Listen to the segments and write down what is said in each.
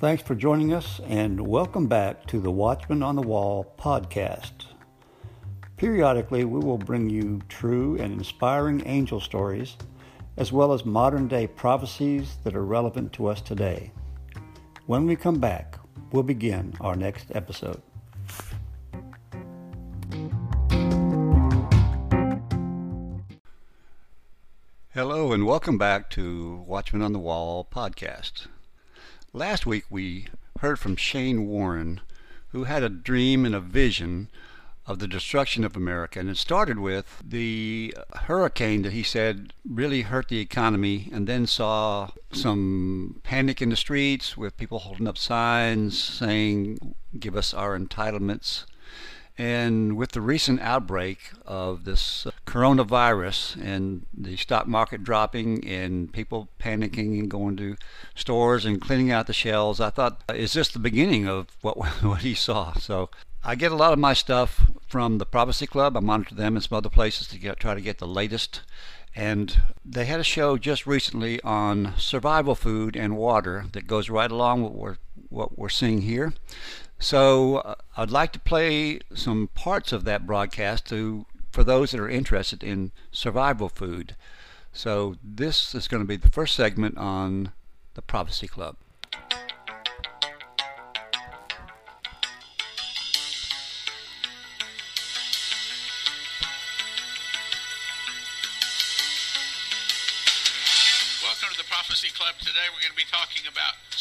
Thanks for joining us and welcome back to the Watchman on the Wall podcast. Periodically, we will bring you true and inspiring angel stories, as well as modern day prophecies that are relevant to us today. When we come back, we'll begin our next episode. Hello, and welcome back to Watchman on the Wall podcast. Last week we heard from Shane Warren, who had a dream and a vision of the destruction of America. And it started with the hurricane that he said really hurt the economy, and then saw some panic in the streets with people holding up signs saying, Give us our entitlements. And with the recent outbreak of this uh, coronavirus and the stock market dropping and people panicking and going to stores and cleaning out the shelves, I thought, uh, is this the beginning of what, what he saw? So I get a lot of my stuff from the Prophecy Club. I monitor them and some other places to get, try to get the latest. And they had a show just recently on survival food and water that goes right along with what we're, what we're seeing here. So uh, I'd like to play some parts of that broadcast to for those that are interested in survival food. So this is going to be the first segment on the Prophecy Club.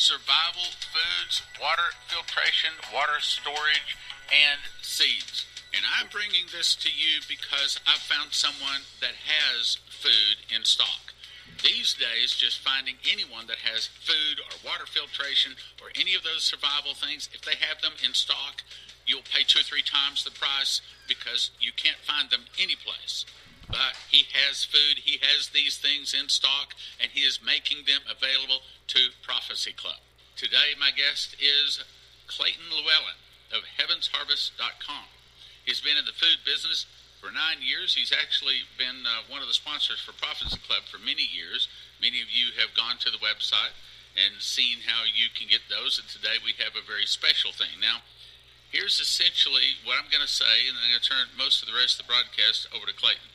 Survival foods, water filtration, water storage, and seeds. And I'm bringing this to you because I've found someone that has food in stock. These days, just finding anyone that has food or water filtration or any of those survival things, if they have them in stock, you'll pay two or three times the price because you can't find them anyplace but he has food, he has these things in stock, and he is making them available to Prophecy Club. Today, my guest is Clayton Llewellyn of HeavensHarvest.com. He's been in the food business for nine years. He's actually been uh, one of the sponsors for Prophecy Club for many years. Many of you have gone to the website and seen how you can get those, and today we have a very special thing. Now, here's essentially what I'm going to say, and I'm going to turn most of the rest of the broadcast over to Clayton.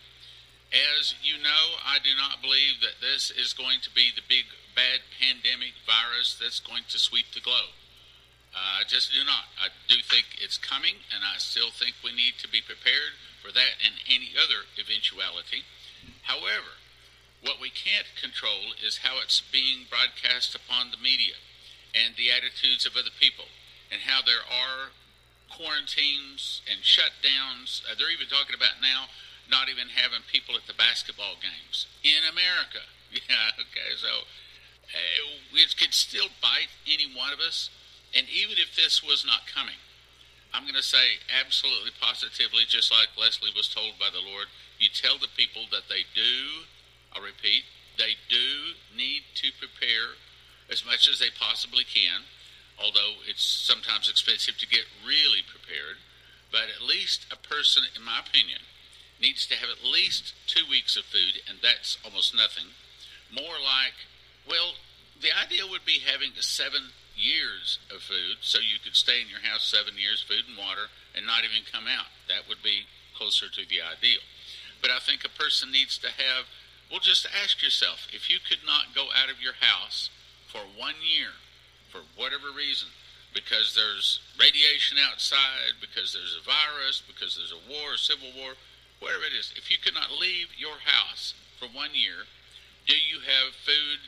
As you know, I do not believe that this is going to be the big bad pandemic virus that's going to sweep the globe. I just do not. I do think it's coming, and I still think we need to be prepared for that and any other eventuality. However, what we can't control is how it's being broadcast upon the media and the attitudes of other people, and how there are quarantines and shutdowns. Uh, they're even talking about now not even having people at the basketball games in America. Yeah, okay, so uh, it could still bite any one of us. And even if this was not coming, I'm going to say absolutely positively, just like Leslie was told by the Lord, you tell the people that they do, I'll repeat, they do need to prepare as much as they possibly can, although it's sometimes expensive to get really prepared. But at least a person, in my opinion, needs to have at least two weeks of food, and that's almost nothing. More like, well, the idea would be having seven years of food, so you could stay in your house seven years, food and water, and not even come out. That would be closer to the ideal. But I think a person needs to have, well, just ask yourself if you could not go out of your house for one year, for whatever reason, because there's radiation outside, because there's a virus, because there's a war, a civil war, whatever it is, if you could not leave your house for one year, do you have food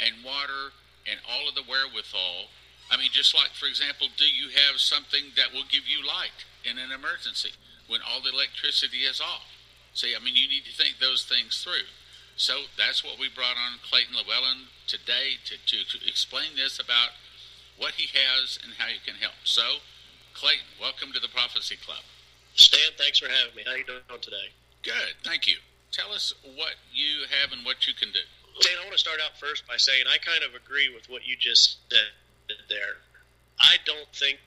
and water and all of the wherewithal? I mean, just like, for example, do you have something that will give you light in an emergency when all the electricity is off? See, I mean, you need to think those things through. So that's what we brought on Clayton Llewellyn today to, to, to explain this about what he has and how you can help. So, Clayton, welcome to the Prophecy Club. Stan, thanks for having me. How are you doing today? Good, thank you. Tell us what you have and what you can do. Stan, I want to start out first by saying I kind of agree with what you just said there. I don't think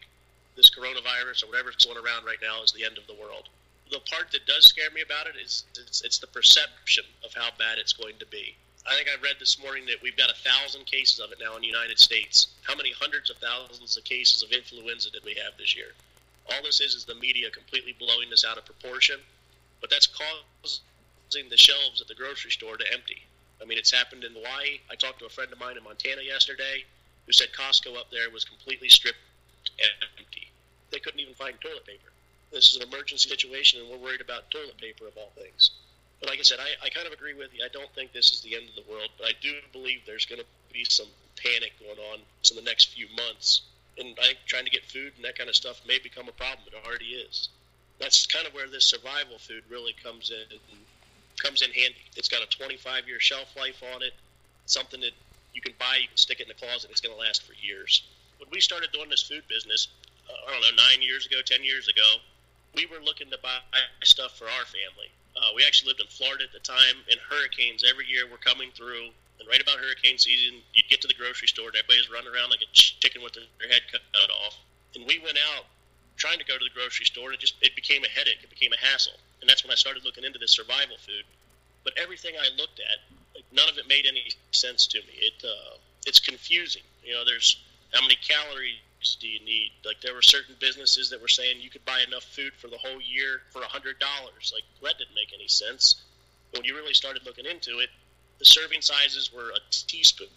this coronavirus or whatever's going around right now is the end of the world. The part that does scare me about it is it's, it's the perception of how bad it's going to be. I think I read this morning that we've got a thousand cases of it now in the United States. How many hundreds of thousands of cases of influenza did we have this year? All this is is the media completely blowing this out of proportion, but that's causing the shelves at the grocery store to empty. I mean, it's happened in Hawaii. I talked to a friend of mine in Montana yesterday who said Costco up there was completely stripped empty. They couldn't even find toilet paper. This is an emergency situation, and we're worried about toilet paper of all things. But like I said, I, I kind of agree with you. I don't think this is the end of the world, but I do believe there's going to be some panic going on in the next few months. And I trying to get food and that kind of stuff may become a problem. It already is. That's kind of where this survival food really comes in comes in handy. It's got a 25 year shelf life on it. Something that you can buy, you can stick it in the closet. It's going to last for years. When we started doing this food business, uh, I don't know, nine years ago, ten years ago, we were looking to buy stuff for our family. Uh, we actually lived in Florida at the time, and hurricanes every year were coming through. And right about hurricane season, you'd get to the grocery store, and everybody's running around like a chicken with their head cut off. And we went out trying to go to the grocery store, and it just it became a headache. It became a hassle, and that's when I started looking into this survival food. But everything I looked at, like, none of it made any sense to me. It uh, it's confusing. You know, there's how many calories do you need? Like there were certain businesses that were saying you could buy enough food for the whole year for a hundred dollars. Like that didn't make any sense. When you really started looking into it, the serving sizes were a teaspoon.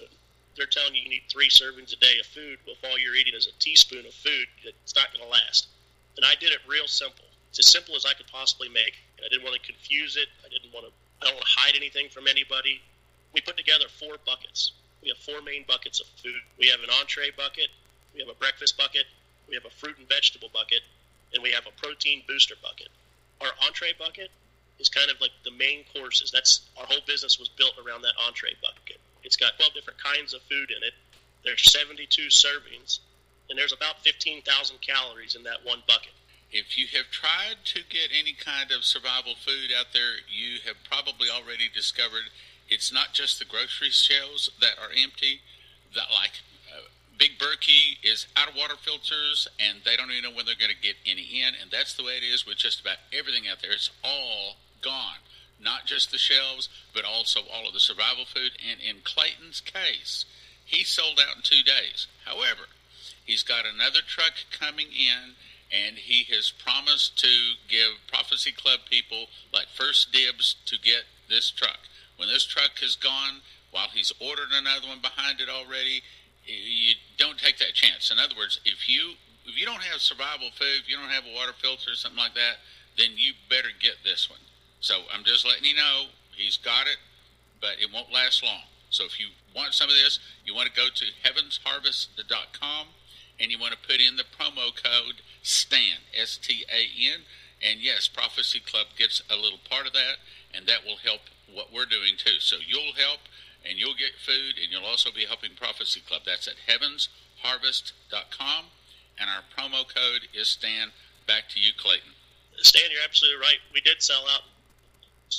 They're telling you you need three servings a day of food. Well, if all you're eating is a teaspoon of food, it's not going to last. And I did it real simple. It's as simple as I could possibly make. And I didn't want to confuse it. I didn't want to. I don't want to hide anything from anybody. We put together four buckets. We have four main buckets of food. We have an entree bucket, we have a breakfast bucket, we have a fruit and vegetable bucket, and we have a protein booster bucket. Our entree bucket is kind of like the main courses. That's our whole business was built around that entree bucket. It's got 12 different kinds of food in it. There's 72 servings, and there's about 15,000 calories in that one bucket. If you have tried to get any kind of survival food out there, you have probably already discovered it's not just the grocery shelves that are empty. That like uh, Big Berkey is out of water filters, and they don't even know when they're going to get any in. And that's the way it is with just about everything out there. It's all gone. Not just the shelves, but also all of the survival food. And in Clayton's case, he sold out in two days. However, he's got another truck coming in, and he has promised to give Prophecy Club people like first dibs to get this truck. When this truck is gone, while he's ordered another one behind it already, you don't take that chance. In other words, if you if you don't have survival food, if you don't have a water filter or something like that, then you better get this one. So I'm just letting you know he's got it, but it won't last long. So if you want some of this, you want to go to heavensharvest.com and you want to put in the promo code STAN, S T A N. And yes, Prophecy Club gets a little part of that, and that will help what we're doing too. So you'll help and you'll get food, and you'll also be helping Prophecy Club. That's at heavensharvest.com, and our promo code is Stan. Back to you, Clayton. Stan, you're absolutely right. We did sell out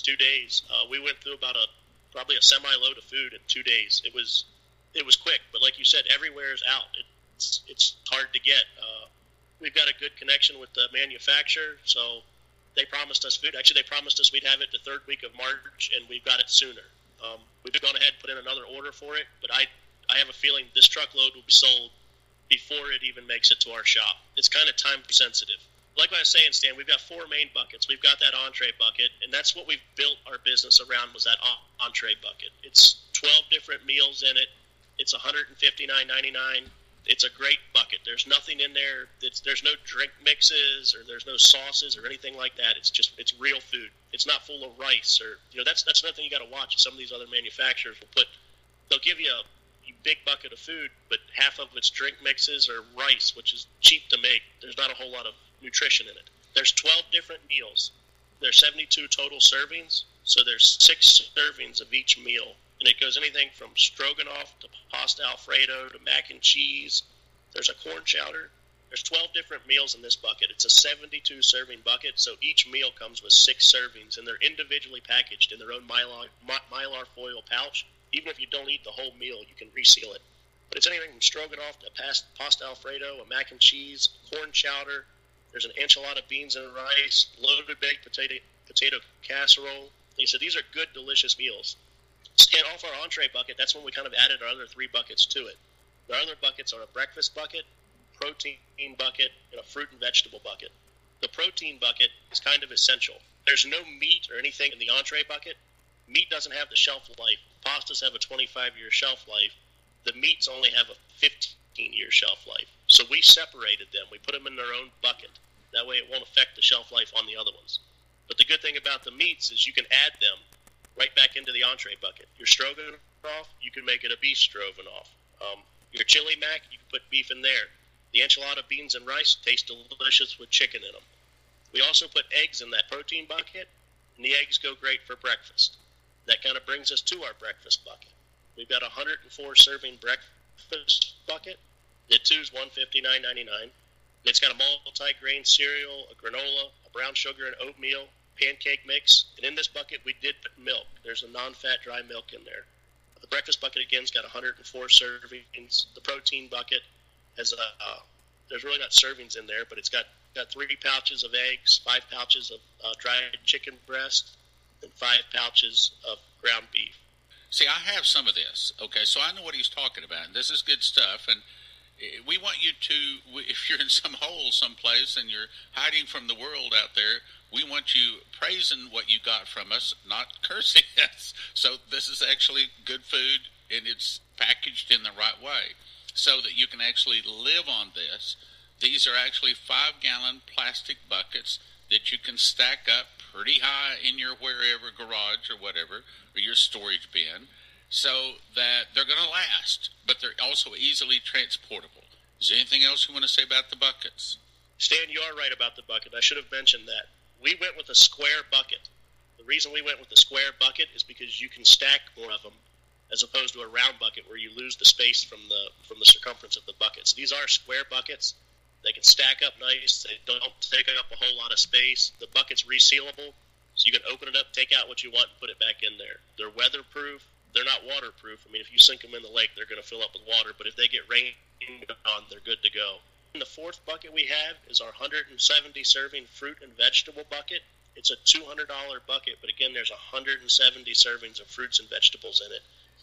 two days. Uh, we went through about a probably a semi load of food in two days. It was it was quick, but like you said, everywhere is out. It's it's hard to get. Uh, we've got a good connection with the manufacturer, so they promised us food. Actually, they promised us we'd have it the third week of March, and we've got it sooner. Um, we've gone ahead and put in another order for it, but I I have a feeling this truckload will be sold before it even makes it to our shop. It's kind of time sensitive. Like I was saying, Stan, we've got four main buckets. We've got that entree bucket, and that's what we've built our business around was that entree bucket. It's 12 different meals in it. It's 159.99 it's a great bucket. There's nothing in there. That's, there's no drink mixes or there's no sauces or anything like that. It's just it's real food. It's not full of rice or you know that's that's another thing you got to watch. Some of these other manufacturers will put they'll give you a big bucket of food, but half of it's drink mixes or rice, which is cheap to make. There's not a whole lot of nutrition in it. There's 12 different meals. There's 72 total servings, so there's six servings of each meal and it goes anything from stroganoff to pasta alfredo to mac and cheese. There's a corn chowder. There's 12 different meals in this bucket. It's a 72 serving bucket, so each meal comes with six servings, and they're individually packaged in their own mylar, mylar foil pouch. Even if you don't eat the whole meal, you can reseal it. But it's anything from stroganoff to pasta alfredo, a mac and cheese, corn chowder. There's an enchilada of beans and rice, loaded baked potato potato casserole. He said these are good, delicious meals. And off our entree bucket, that's when we kind of added our other three buckets to it. The other buckets are a breakfast bucket, protein bucket, and a fruit and vegetable bucket. The protein bucket is kind of essential. There's no meat or anything in the entree bucket. Meat doesn't have the shelf life. Pastas have a 25 year shelf life. The meats only have a 15 year shelf life. So we separated them. We put them in their own bucket. That way it won't affect the shelf life on the other ones. But the good thing about the meats is you can add them right back into the entree bucket. Your stroganoff, you can make it a beef stroganoff. Um, your chili mac, you can put beef in there. The enchilada beans and rice taste delicious with chicken in them. We also put eggs in that protein bucket, and the eggs go great for breakfast. That kind of brings us to our breakfast bucket. We've got a 104 serving breakfast bucket. Too is 159.99. It's got a multi-grain cereal, a granola, a brown sugar and oatmeal, pancake mix, and in this bucket we did put milk. There's a non-fat dry milk in there. The breakfast bucket again's got 104 servings. The protein bucket has a uh, there's really not servings in there, but it's got got three pouches of eggs, five pouches of uh, dried chicken breast, and five pouches of ground beef. See, I have some of this. Okay, so I know what he's talking about, and this is good stuff. And we want you to, if you're in some hole someplace and you're hiding from the world out there, we want you praising what you got from us, not cursing us. So this is actually good food, and it's packaged in the right way so that you can actually live on this. These are actually five gallon plastic buckets that you can stack up pretty high in your wherever garage or whatever, or your storage bin, so that they're going to last, but they're also easily transportable. Is there anything else you want to say about the buckets? Stan, you are right about the bucket. I should have mentioned that. We went with a square bucket. The reason we went with a square bucket is because you can stack more of them as opposed to a round bucket where you lose the space from the from the circumference of the buckets. These are square buckets. They can stack up nice. They don't take up a whole lot of space. The bucket's resealable, so you can open it up, take out what you want, and put it back in there. They're weatherproof. They're not waterproof. I mean, if you sink them in the lake, they're going to fill up with water. But if they get rained on, they're good to go. And the fourth bucket we have is our 170 serving fruit and vegetable bucket. It's a $200 bucket, but again, there's 170 servings of fruits and vegetables in it.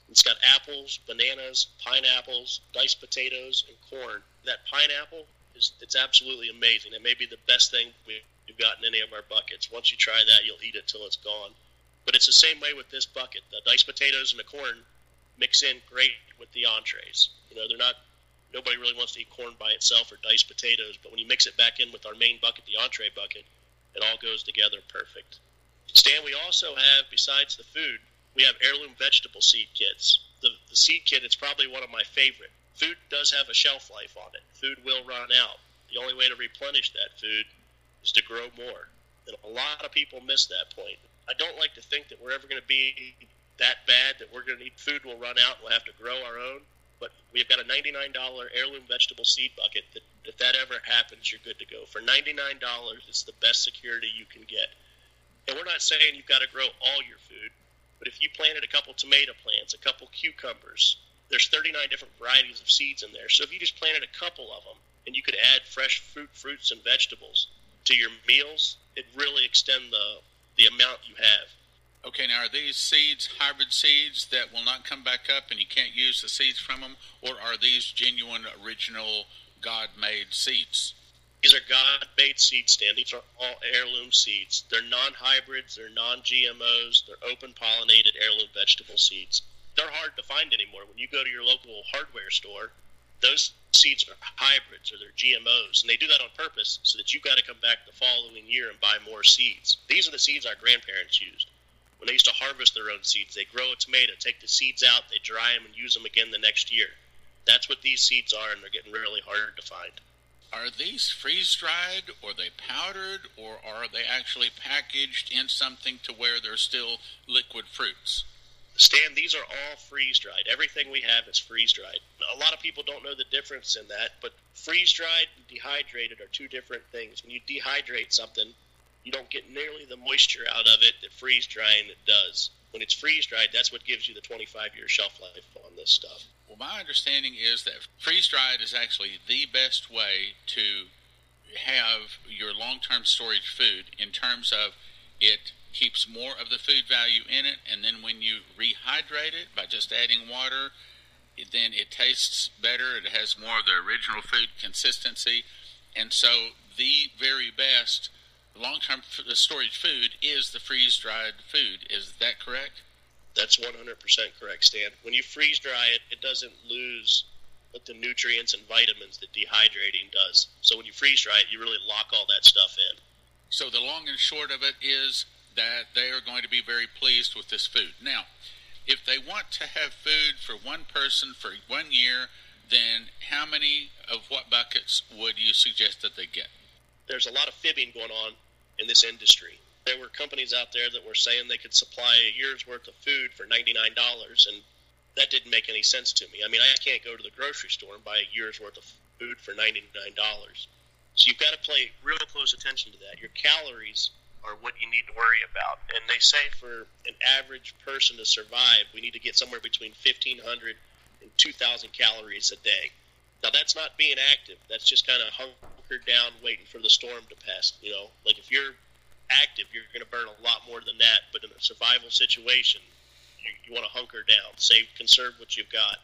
It's got apples, bananas, pineapples, diced potatoes, and corn. That pineapple is it's absolutely amazing. It may be the best thing we've gotten in any of our buckets. Once you try that, you'll eat it till it's gone. But it's the same way with this bucket. The diced potatoes and the corn mix in great with the entrees. You know, they're not. Nobody really wants to eat corn by itself or diced potatoes, but when you mix it back in with our main bucket, the entree bucket, it all goes together perfect. Stan, we also have, besides the food, we have heirloom vegetable seed kits. The, the seed kit is probably one of my favorite. Food does have a shelf life on it. Food will run out. The only way to replenish that food is to grow more. And a lot of people miss that point. I don't like to think that we're ever going to be that bad that we're going to need food will run out we'll have to grow our own. But we've got a $99 heirloom vegetable seed bucket that if that ever happens, you're good to go. For $99, it's the best security you can get. And we're not saying you've got to grow all your food. But if you planted a couple tomato plants, a couple cucumbers, there's 39 different varieties of seeds in there. So if you just planted a couple of them and you could add fresh fruit, fruits, and vegetables to your meals, it really extend the the amount you have. Okay, now are these seeds hybrid seeds that will not come back up and you can't use the seeds from them, or are these genuine, original, God-made seeds? These are God-made seed stand. These are all heirloom seeds. They're non-hybrids. They're non-GMOs. They're open-pollinated heirloom vegetable seeds. They're hard to find anymore. When you go to your local hardware store, those seeds are hybrids or they're GMOs, and they do that on purpose so that you've got to come back the following year and buy more seeds. These are the seeds our grandparents used when they used to harvest their own seeds. They grow a tomato, take the seeds out, they dry them, and use them again the next year. That's what these seeds are, and they're getting really hard to find are these freeze dried or they powdered or are they actually packaged in something to where they're still liquid fruits? Stan, these are all freeze dried. Everything we have is freeze dried. A lot of people don't know the difference in that, but freeze dried and dehydrated are two different things. When you dehydrate something, you don't get nearly the moisture out of it that freeze drying does. When it's freeze dried, that's what gives you the 25 year shelf life on this stuff. Well, my understanding is that freeze dried is actually the best way to have your long term storage food in terms of it keeps more of the food value in it, and then when you rehydrate it by just adding water, then it tastes better. It has more of the original food consistency, and so the very best long-term uh, storage food is the freeze-dried food. Is that correct? That's 100% correct, Stan. When you freeze dry it, it doesn't lose like the nutrients and vitamins that dehydrating does. So when you freeze dry it, you really lock all that stuff in. So the long and short of it is that they are going to be very pleased with this food. Now, if they want to have food for one person for one year, then how many of what buckets would you suggest that they get? There's a lot of fibbing going on in this industry. There were companies out there that were saying they could supply a year's worth of food for $99, and that didn't make any sense to me. I mean, I can't go to the grocery store and buy a year's worth of food for $99. So you've got to pay real close attention to that. Your calories are what you need to worry about. And they say for an average person to survive, we need to get somewhere between 1,500 and 2,000 calories a day. Now, that's not being active. That's just kind of hunkered down, waiting for the storm to pass. You know, like if you're active, you're going to burn a lot more than that. But in a survival situation, you, you want to hunker down, save, conserve what you've got.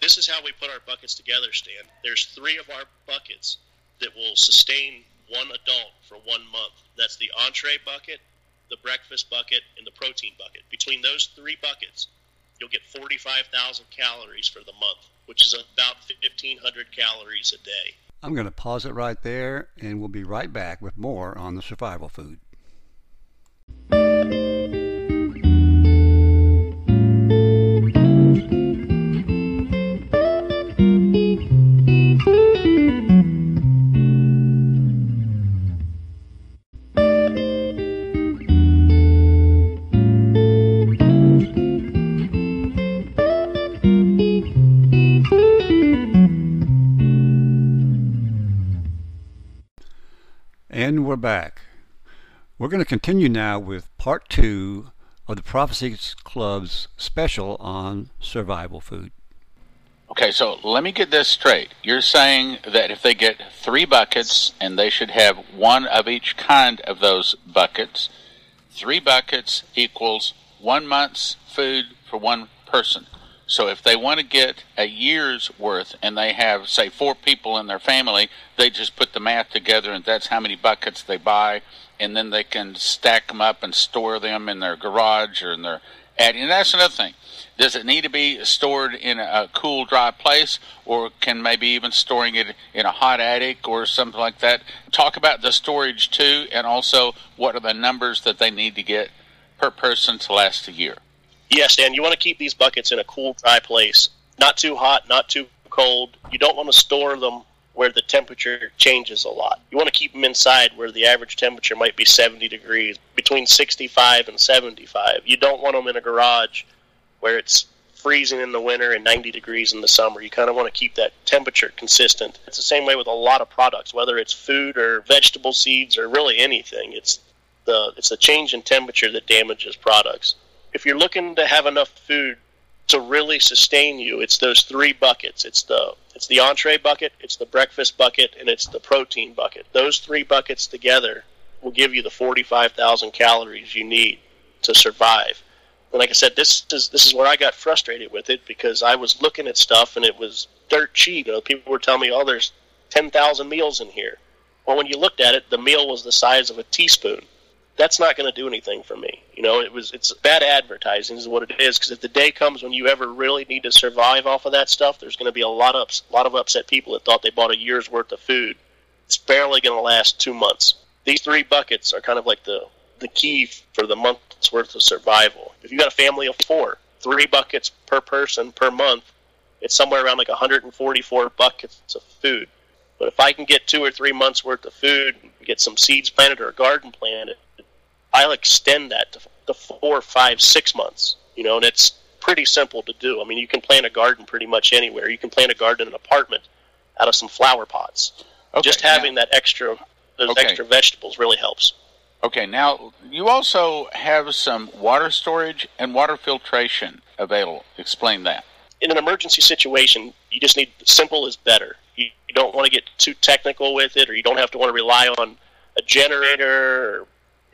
This is how we put our buckets together, Stan. There's three of our buckets that will sustain one adult for one month. That's the entree bucket, the breakfast bucket, and the protein bucket. Between those three buckets, you'll get 45,000 calories for the month, which is about 1,500 calories a day. I'm going to pause it right there, and we'll be right back with more on the survival food. We're back. We're going to continue now with part two of the Prophecy Club's special on survival food. Okay, so let me get this straight. You're saying that if they get three buckets and they should have one of each kind of those buckets, three buckets equals one month's food for one person. So if they want to get a year's worth and they have, say, four people in their family, they just put the math together and that's how many buckets they buy. And then they can stack them up and store them in their garage or in their attic. And that's another thing. Does it need to be stored in a cool, dry place, or can maybe even storing it in a hot attic or something like that? Talk about the storage too, and also what are the numbers that they need to get per person to last a year. Yes, Stan, you want to keep these buckets in a cool, dry place. Not too hot, not too cold. You don't want to store them where the temperature changes a lot. You want to keep them inside where the average temperature might be 70 degrees, between 65 and 75. You don't want them in a garage where it's freezing in the winter and 90 degrees in the summer. You kind of want to keep that temperature consistent. It's the same way with a lot of products, whether it's food or vegetable seeds or really anything. It's the it's the change in temperature that damages products if you're looking to have enough food to really sustain you, it's those three buckets. It's the it's the entree bucket, it's the breakfast bucket, and it's the protein bucket. Those three buckets together will give you the 45,000 calories you need to survive. And like I said, this is this is where I got frustrated with it because I was looking at stuff and it was dirt cheap. You know, people were telling me, "Oh, there's 10,000 meals in here." Well, when you looked at it, the meal was the size of a teaspoon that's not going to do anything for me. You know, it was it's bad advertising is what it is. Because if the day comes when you ever really need to survive off of that stuff, there's going to be a lot of a lot of upset people that thought they bought a year's worth of food. It's barely going to last two months. These three buckets are kind of like the the key for the month's worth of survival. If you got a family of four, three buckets per person per month, it's somewhere around like 144 buckets of food. But if I can get two or three months worth of food, get some seeds planted or a garden planted, I'll extend that to, to four, five, six months. You know, and it's pretty simple to do. I mean, you can plant a garden pretty much anywhere. You can plant a garden in an apartment out of some flower pots. Okay, Just having now, that extra those okay. extra vegetables really helps. Okay, now you also have some water storage and water filtration available. Explain that. In an emergency situation, you just need simple is better. You, you don't want to get too technical with it, or you don't have to want to rely on a generator or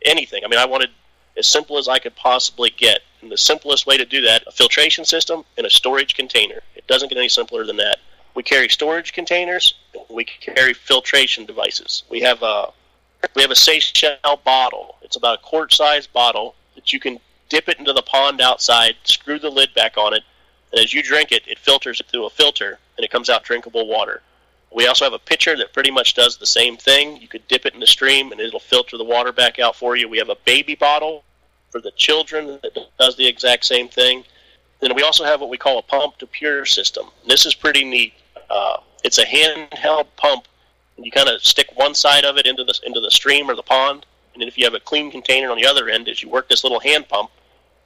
anything. I mean, I wanted as simple as I could possibly get. And the simplest way to do that, a filtration system and a storage container. It doesn't get any simpler than that. We carry storage containers. We carry filtration devices. We have a we have a Seychelles bottle. It's about a quart-sized bottle that you can dip it into the pond outside, screw the lid back on it, and as you drink it, it filters it through a filter, and it comes out drinkable water. We also have a pitcher that pretty much does the same thing. You could dip it in the stream, and it'll filter the water back out for you. We have a baby bottle for the children that does the exact same thing. Then we also have what we call a pump to pure system. This is pretty neat. Uh, it's a handheld pump. And you kind of stick one side of it into the into the stream or the pond, and then if you have a clean container on the other end, as you work this little hand pump,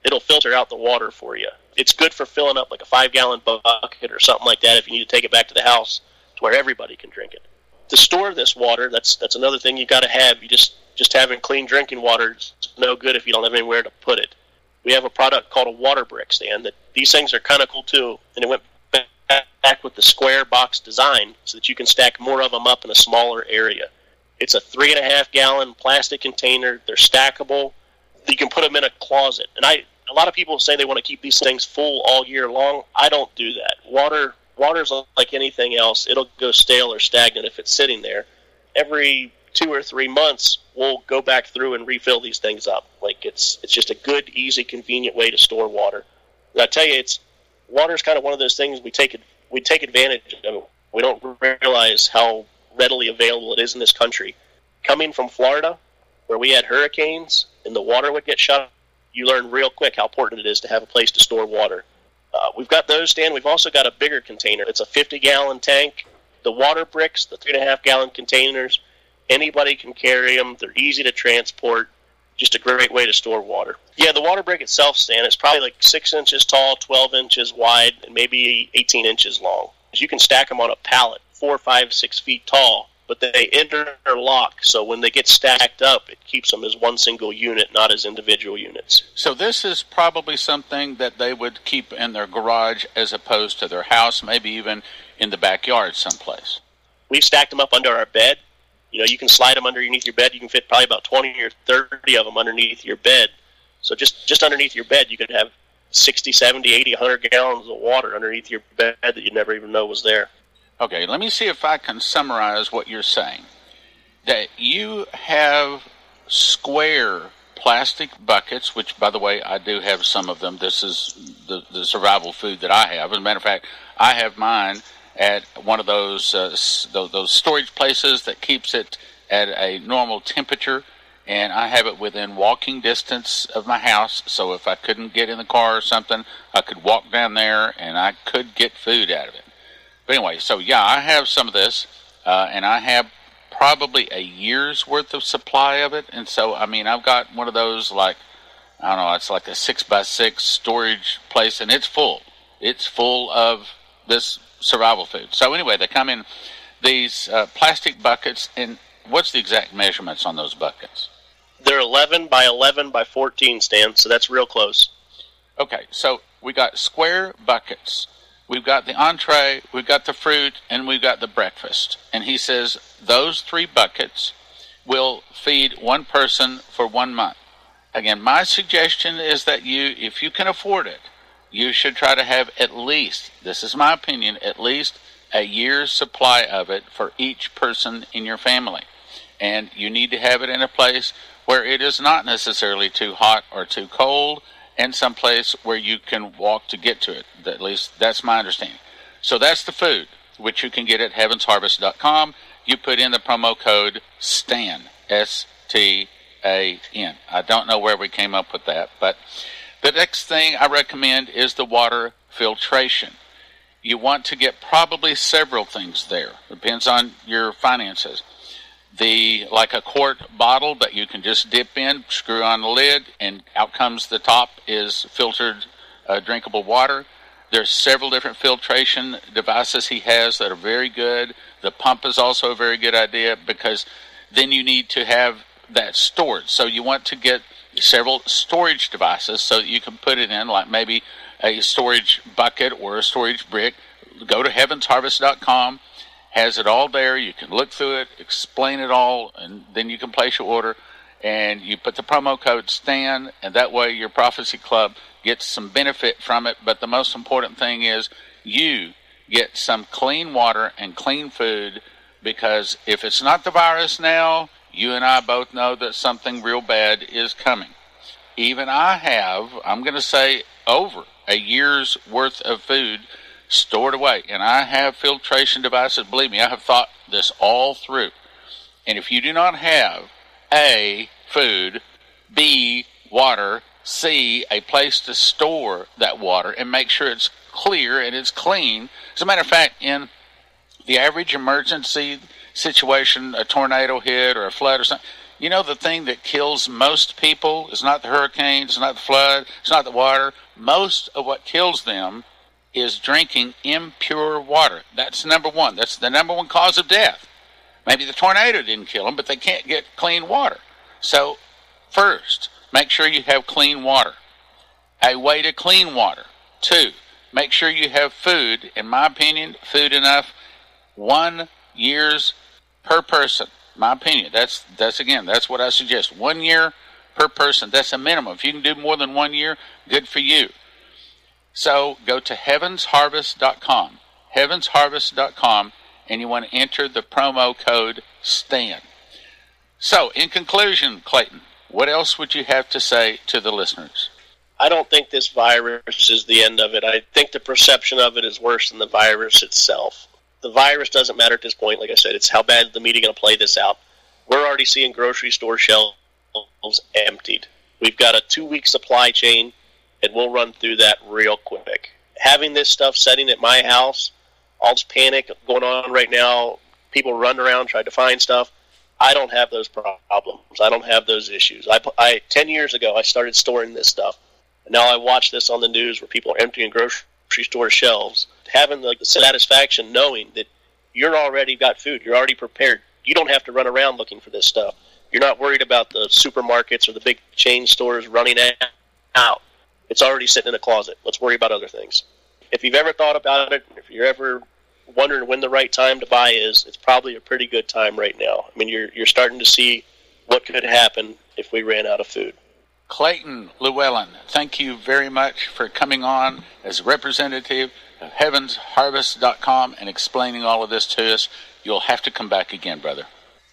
it'll filter out the water for you. It's good for filling up like a five gallon bucket or something like that if you need to take it back to the house where everybody can drink it. To store this water, that's that's another thing you got to have. You just just having clean drinking water is no good if you don't have anywhere to put it. We have a product called a water brick stand that these things are kind of cool too, and it went back with the square box design so that you can stack more of them up in a smaller area. It's a three and a half gallon plastic container. They're stackable. You can put them in a closet. And I, a lot of people say they want to keep these things full all year long. I don't do that. Water, water's like anything else. It'll go stale or stagnant if it's sitting there. Every two or three months, we'll go back through and refill these things up. Like it's, it's just a good, easy, convenient way to store water. And I tell you, it's water is kind of one of those things we take we take advantage of. We don't realize how readily available it is in this country. Coming from Florida, where we had hurricanes and the water would get shut, you learn real quick how important it is to have a place to store water. Uh, we've got those, Stan. We've also got a bigger container. It's a 50 gallon tank. The water bricks, the three and a half gallon containers, anybody can carry them. They're easy to transport just a great way to store water. Yeah, the water brick itself, Stan, is probably like six inches tall, 12 inches wide, and maybe 18 inches long. You can stack them on a pallet, four, five, six feet tall, but they interlock. So when they get stacked up, it keeps them as one single unit, not as individual units. So this is probably something that they would keep in their garage as opposed to their house, maybe even in the backyard someplace. We've stacked them up under our bed you know, you can slide them underneath your bed. You can fit probably about 20 or 30 of them underneath your bed. So just, just underneath your bed, you could have 60, 70, 80, 100 gallons of water underneath your bed that you never even know was there. Okay, let me see if I can summarize what you're saying. That you have square plastic buckets, which, by the way, I do have some of them. This is the, the survival food that I have. As a matter of fact, I have mine at one of those, uh, those, those storage places that keeps it at a normal temperature and I have it within walking distance of my house. So if I couldn't get in the car or something, I could walk down there and I could get food out of it. But anyway, so yeah, I have some of this, uh, and I have probably a year's worth of supply of it. And so, I mean, I've got one of those like I don't know, it's like a six by six storage place, and it's full. It's full of this survival food. So anyway, they come in these uh, plastic buckets, and what's the exact measurements on those buckets? They're 11 by 11 by 14 stands, so that's real close. Okay, so we got square buckets. We've got the entree, we've got the fruit, and we've got the breakfast. And he says those three buckets will feed one person for one month. Again, my suggestion is that you, if you can afford it, you should try to have at least, this is my opinion, at least a year's supply of it for each person in your family. And you need to have it in a place where it is not necessarily too hot or too cold, and someplace where you can walk to get to it. At least that's my understanding. So that's the food, which you can get at heavensharvest.com. You put in the promo code STAN, S T A N. I don't know where we came up with that, but the next thing I recommend is the water filtration. You want to get probably several things there. Depends on your finances. The like a quart bottle that you can just dip in, screw on the lid, and out comes the top is filtered uh, drinkable water. There's several different filtration devices he has that are very good. The pump is also a very good idea because then you need to have that stored. So you want to get several storage devices so that you can put it in, like maybe a storage bucket or a storage brick. Go to heavensharvest.com, has it all there. You can look through it, explain it all, and then you can place your order. and you put the promo code STAN, and that way your Prophecy Club gets some benefit from it. But the most important thing is you get some clean water and clean food because if it's not the virus now, you and I both know that something real bad is coming. Even I have, I'm going to say, over a year's worth of food stored away. And I have filtration devices. Believe me, I have thought this all through. And if you do not have A, food, B, water, C, a place to store that water and make sure it's clear and it's clean. As a matter of fact, in the average emergency situation, a tornado hit or a flood or something, you know the thing that kills most people is not the hurricane, it's not the flood, it's not the water. Most of what kills them is drinking impure water. That's number one. That's the number one cause of death. Maybe the tornado didn't kill them, but they can't get clean water. So, first, make sure you have clean water. A way to clean water. Two, make sure you have food. In my opinion, food enough. One year's per person. My opinion. That's that's again. That's what I suggest. One year per person. That's a minimum. If you can do more than one year, good for you. So go to heavensharvest.com. Heavensharvest.com and you want to enter the promo code STAN. So, in conclusion, Clayton, what else would you have to say to the listeners? I don't think this virus is the end of it. I think the perception of it is worse than the virus itself. The virus doesn't matter at this point. Like I said, it's how bad the media going to play this out. We're already seeing grocery store shelves emptied. We've got a two week supply chain, and we'll run through that real quick. Having this stuff setting at my house, all this panic going on right now, people run around trying to find stuff. I don't have those problems. I don't have those issues. I, I ten years ago I started storing this stuff, now I watch this on the news where people are emptying grocery store shelves, having the, the satisfaction knowing that you're already got food, you're already prepared. You don't have to run around looking for this stuff. You're not worried about the supermarkets or the big chain stores running out. It's already sitting in a closet. Let's worry about other things. If you've ever thought about it, if you're ever wondering when the right time to buy is, it's probably a pretty good time right now. I mean, you're you're starting to see what could happen if we ran out of food. Clayton Llewellyn, thank you very much for coming on as representative of HeavensHarvest.com and explaining all of this to us. You'll have to come back again, brother.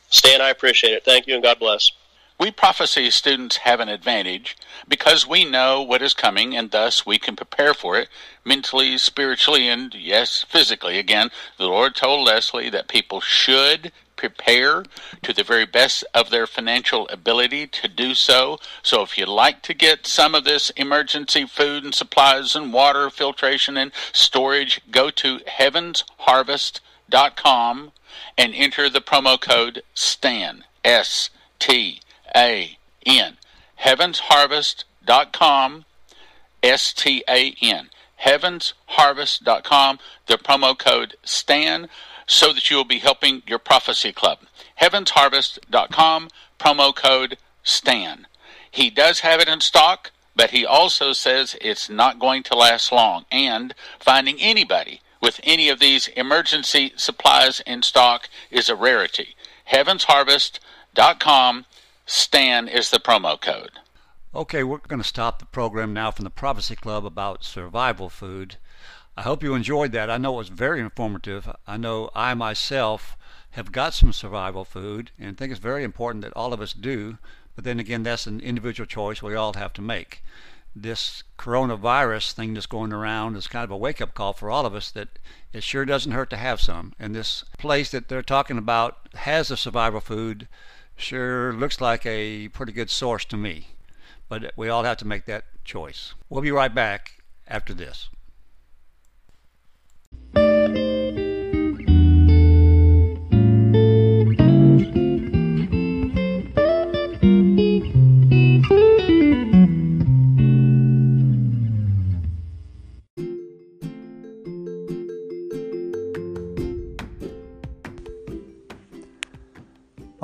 Stan, I appreciate it. Thank you, and God bless. We prophecy students have an advantage because we know what is coming and thus we can prepare for it mentally, spiritually, and yes, physically. Again, the Lord told Leslie that people should prepare to the very best of their financial ability to do so. So if you'd like to get some of this emergency food and supplies and water filtration and storage, go to heavensharvest.com and enter the promo code STAN. S T a N. HeavensHarvest.com, S T A N. HeavensHarvest.com, the promo code STAN, so that you will be helping your prophecy club. HeavensHarvest.com, promo code STAN. He does have it in stock, but he also says it's not going to last long. And finding anybody with any of these emergency supplies in stock is a rarity. HeavensHarvest.com, STAN is the promo code. Okay, we're going to stop the program now from the Prophecy Club about survival food. I hope you enjoyed that. I know it was very informative. I know I myself have got some survival food and think it's very important that all of us do. But then again, that's an individual choice we all have to make. This coronavirus thing that's going around is kind of a wake up call for all of us that it sure doesn't hurt to have some. And this place that they're talking about has the survival food sure looks like a pretty good source to me. But we all have to make that choice. We'll be right back after this.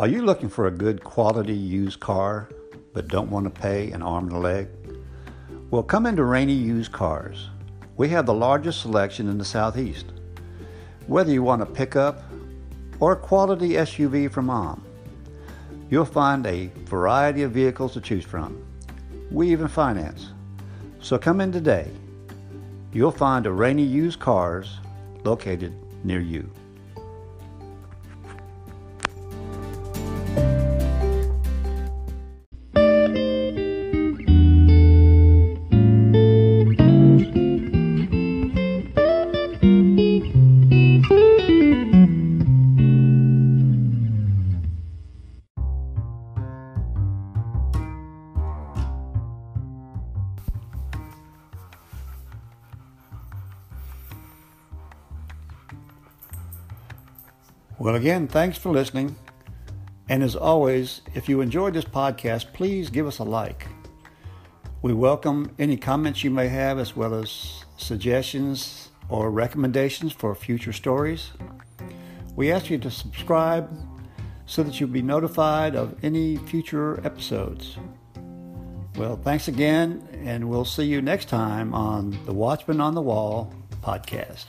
Are you looking for a good quality used car but don't want to pay an arm and a leg? Well, come into Rainy Used Cars. We have the largest selection in the Southeast. Whether you want a pickup or a quality SUV from mom, You'll find a variety of vehicles to choose from. We even finance. So come in today. You'll find a Rainy Used Cars located near you. Well, again, thanks for listening. And as always, if you enjoyed this podcast, please give us a like. We welcome any comments you may have, as well as suggestions or recommendations for future stories. We ask you to subscribe so that you'll be notified of any future episodes. Well, thanks again, and we'll see you next time on the Watchman on the Wall podcast.